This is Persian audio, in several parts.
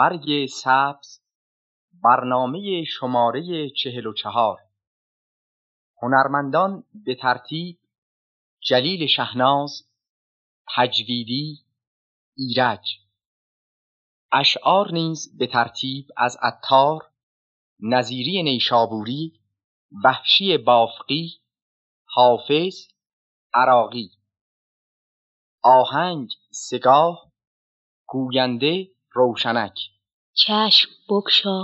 برگ سبز برنامه شماره چهل و چهار. هنرمندان به ترتیب جلیل شهناز تجویدی ایرج. اشعار نیز به ترتیب از عطار نظیری نیشابوری وحشی بافقی حافظ عراقی. آهنگ سگاه گوینده روشنک. چشم بگشا.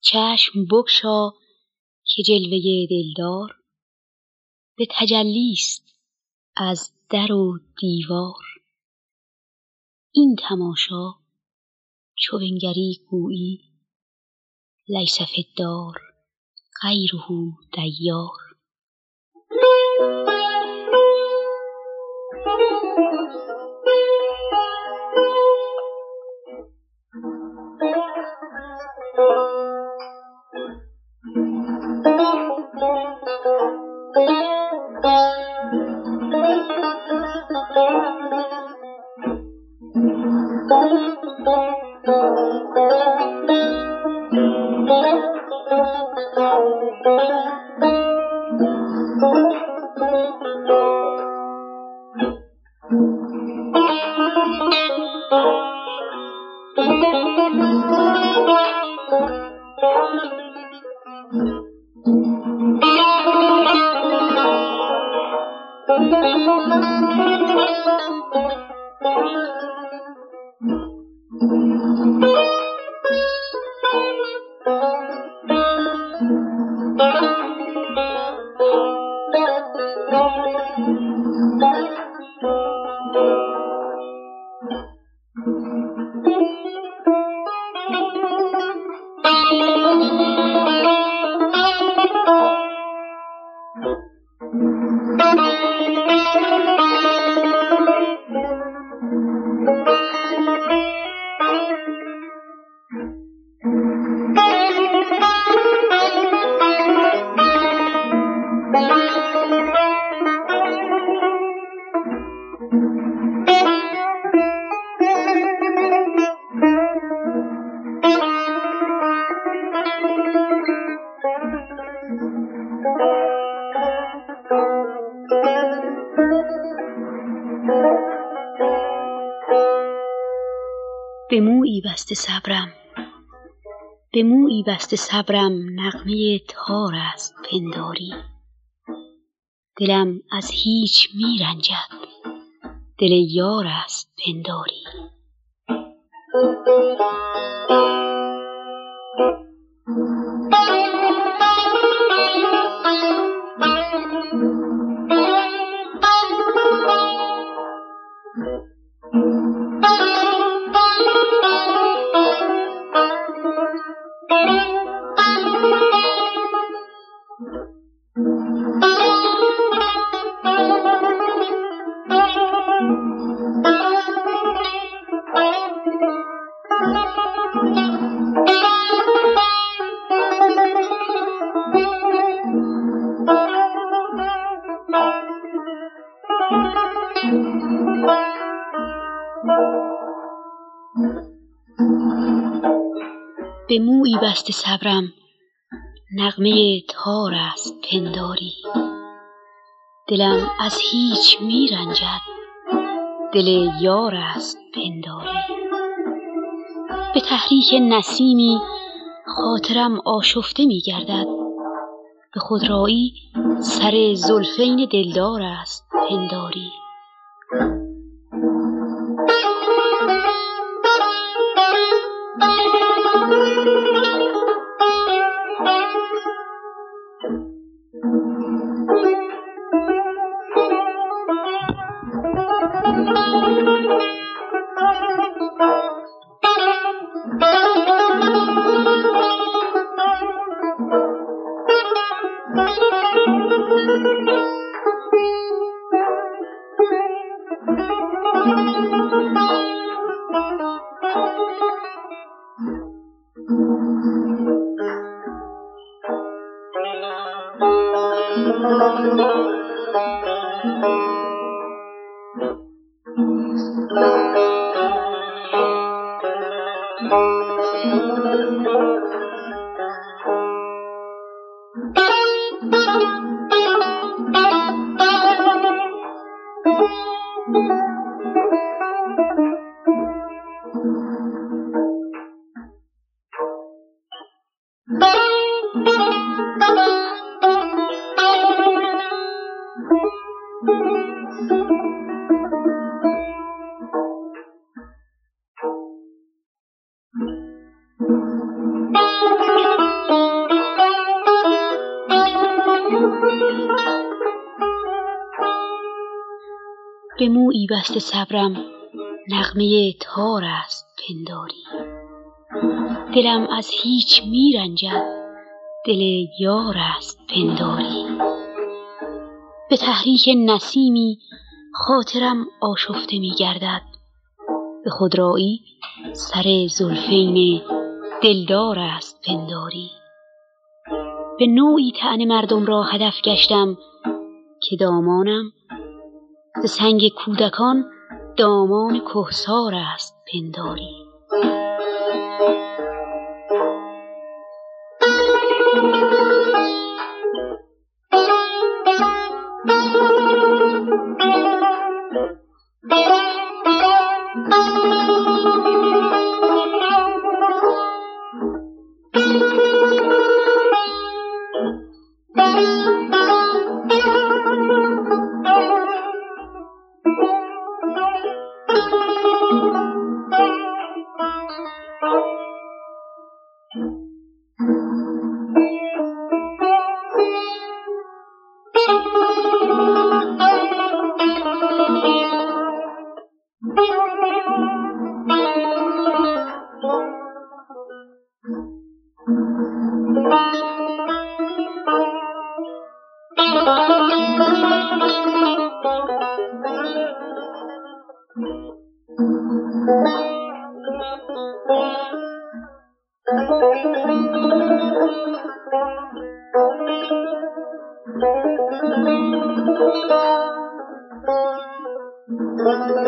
چشم بگشا که جلوه دلدار به تجلیست از در و دیوار. این تماشا چو بنگری گویی لیس الدار غیره دیار. به مویی بسته صبرم نغمه تار است پنداری. دلم از هیچ می رنجد دل یار است پنداری. به مویی بسته صبرم. نغمه تار است پنداری. دلم از هیچ می رنجد دل یار است پنداری. به تحریک نسیمی خاطرم آشفته می گردد به خودرایی سر زلفین دلدار است پنداری. Thank you. به مویی بسته صبرم. نغمه تار است پنداری. دلم از هیچ میرنجد دل یار است پنداری. به تحریک نسیمی خاطرم آشفته میگردد به خودرایی سر زلفین دلدار است پنداری. به نوعی طعن مردم را هدف گشتم که دامانم به سنگ کودکان دامان کهسار است پنداری. ಸಂಬಂಧ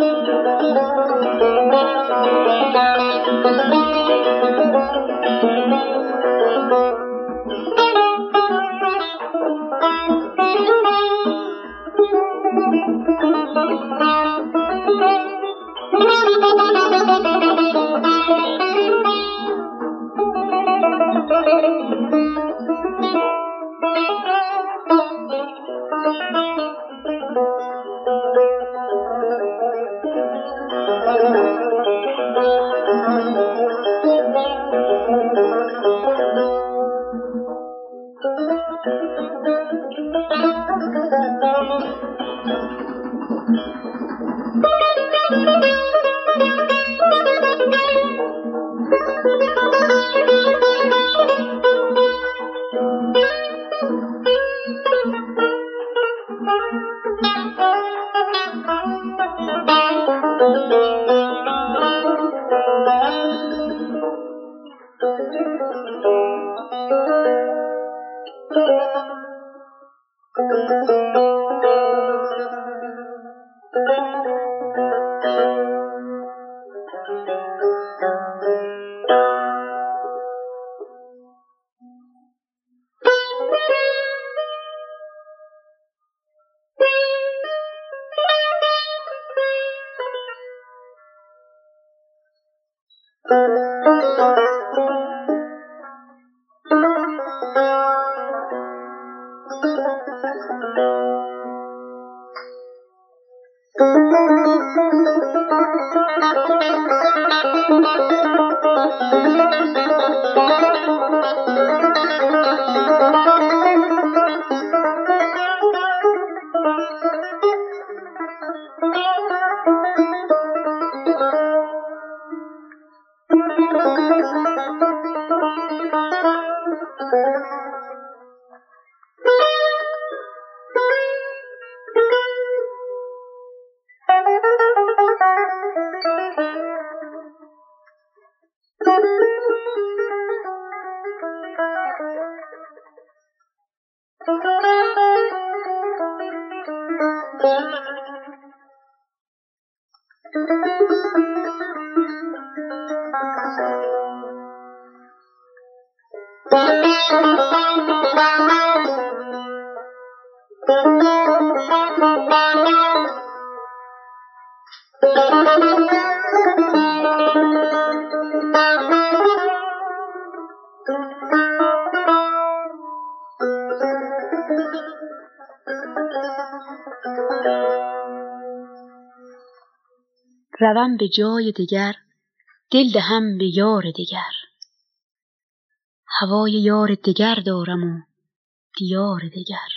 Thank you. روم به جای دگر دل دهم به یار دگر هوای یار دگر دارم و دیار دگر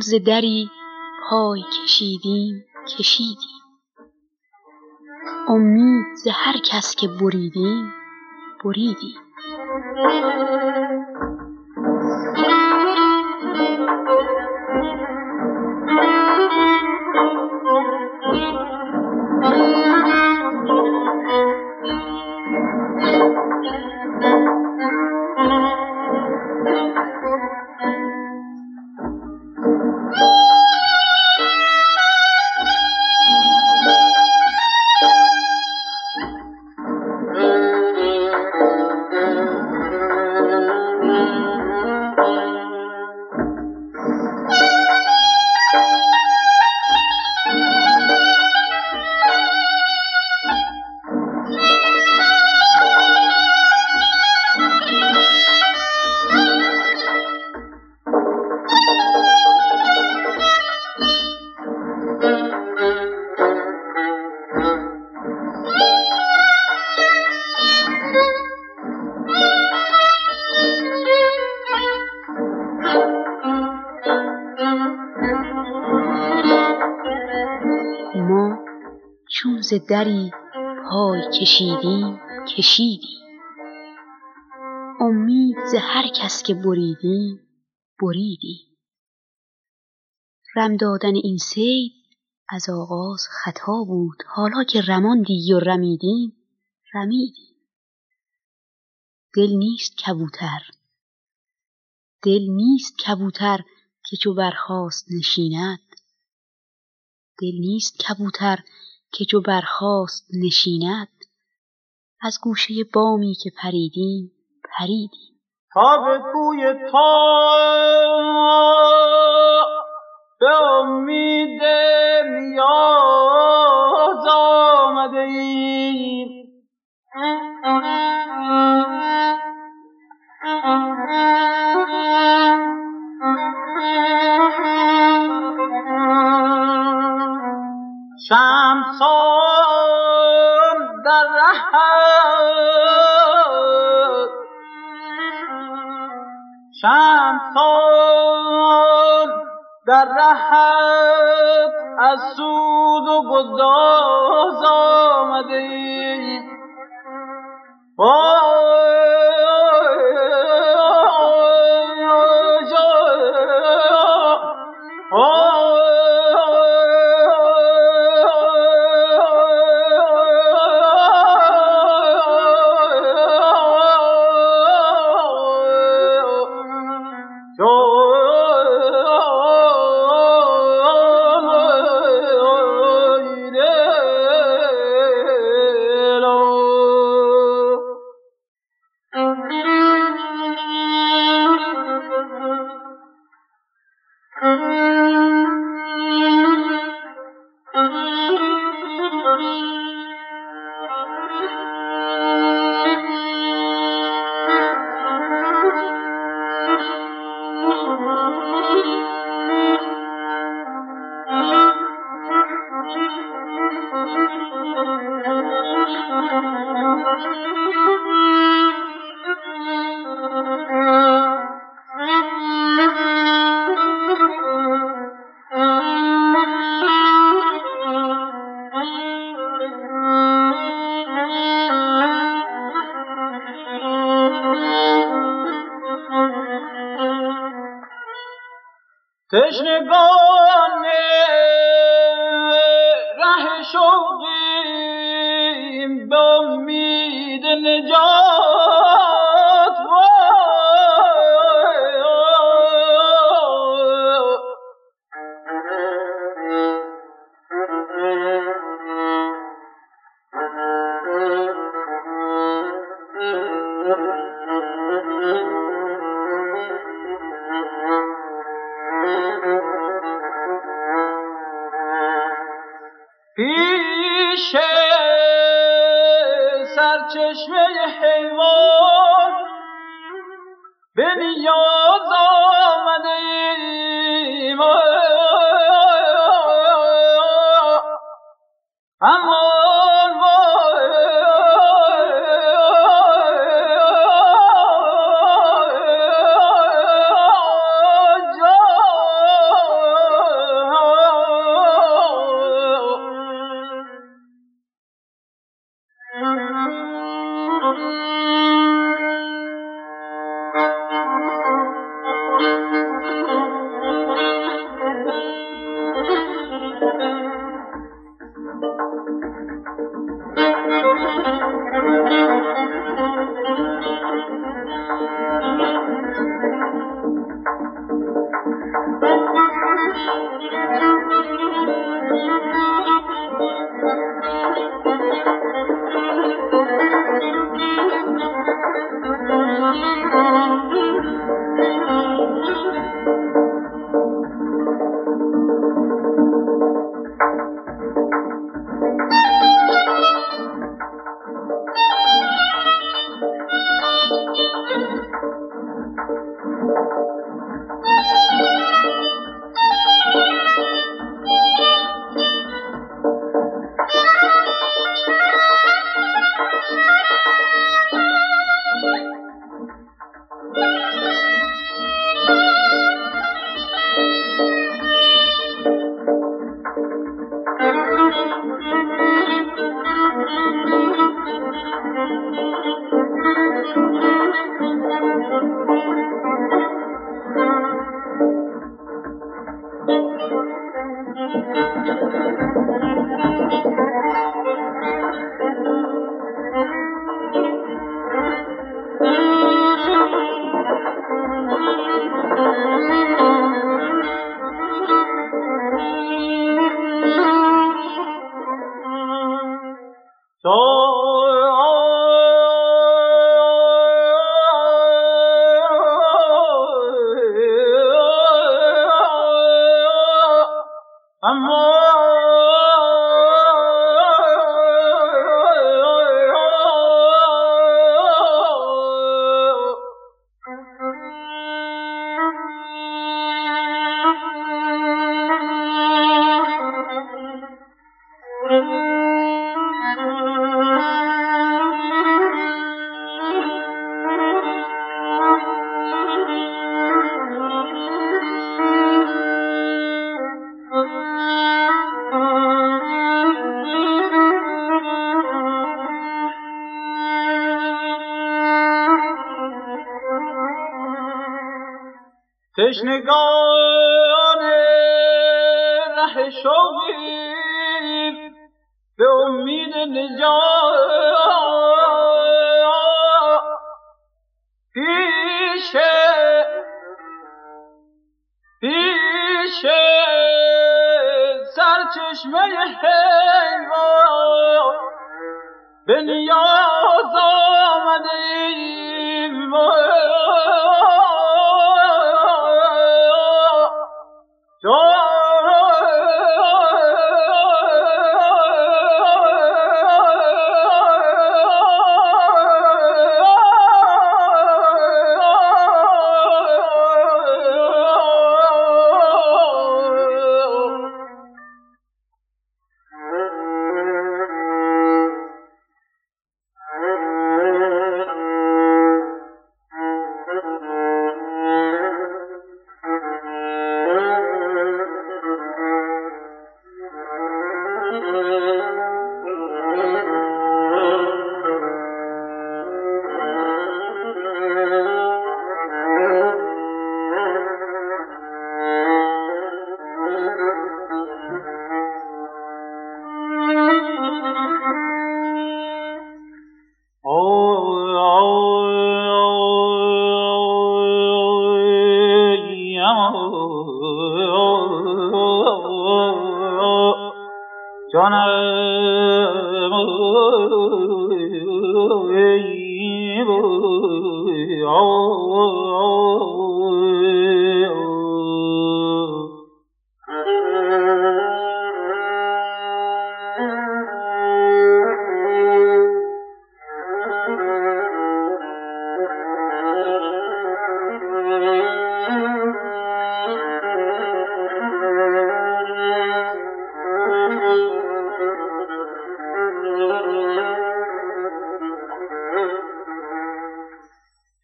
ز دری پای کشیدیم کشیدیم. امید ز هر کس که بریدیم بریدیم. دری پای کشیدیم کشیدیم امید ز هر کس که بریدیم بریدیم رم دادن این صید از آغاز خطا بود. حالا که رماندی و رمیدیم رمیدیم دل نیست کبوتر. دل نیست کبوتر که چو برخاست نشیند. دل نیست کبوتر که چو برخاست نشیند از گوشه بامی که پریدیم پریدیم. تا به کوی تا به امید میاز آمده ایم شمسان در در رهت از سود و گداز سرچشمه حیوان. تشنگان ره شوقیم. به امید نجات پیش پیش سرچشمه حیوان به نیاز آمده ایم So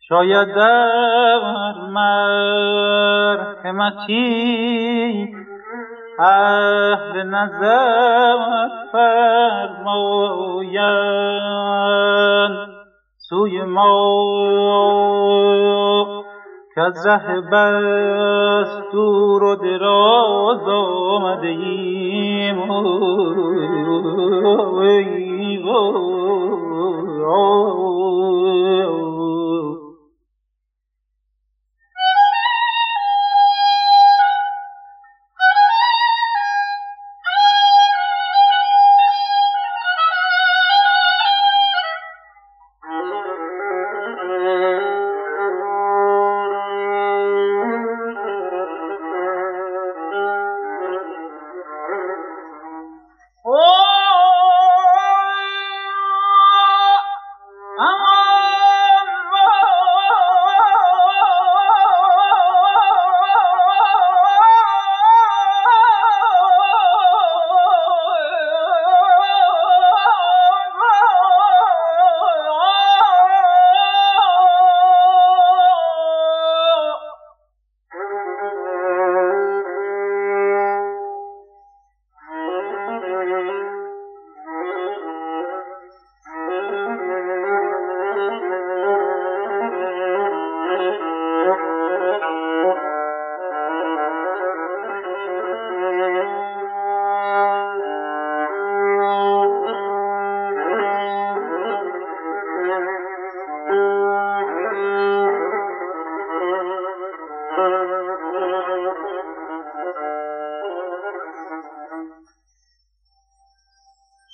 شاید در مرحمتی اهل نظر فرماین سوی ما که از ره بس دور و دراز آمده ایم ای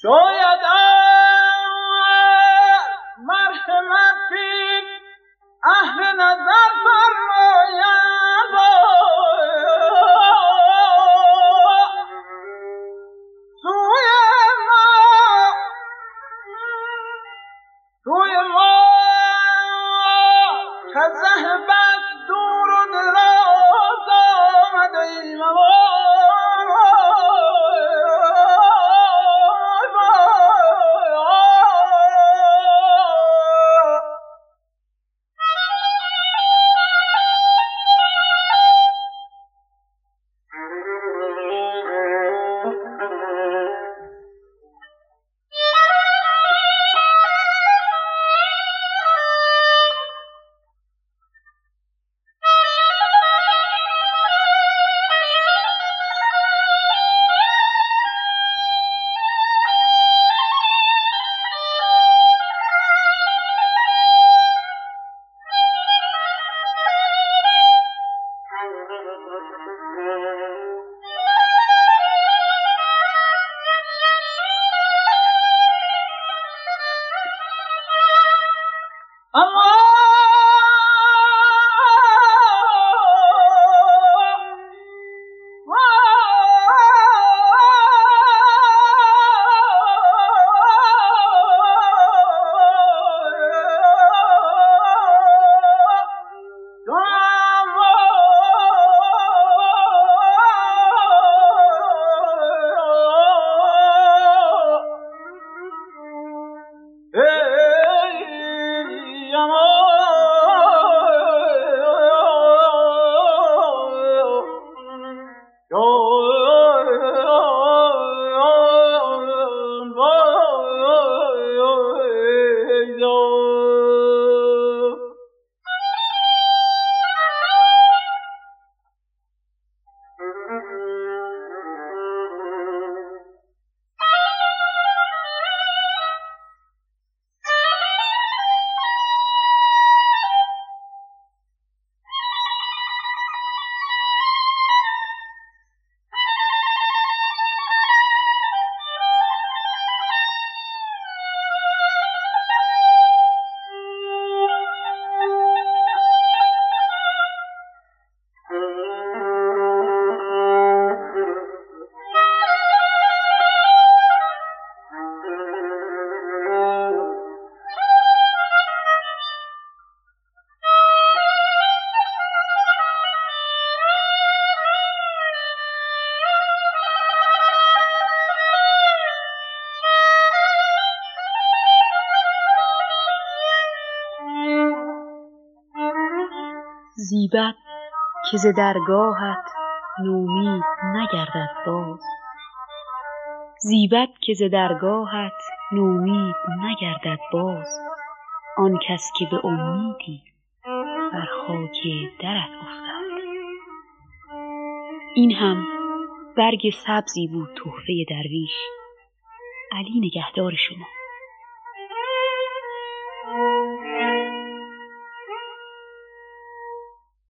中央 Hey! زیبد که ز درگاهت نومید نگردد باز. زیبد که ز درگاهت نومید نگردد باز. آن کس که به امیدی بر خاک درت افتد این هم برگ سبزی بود تحفه درویش. علی نگهدار شما.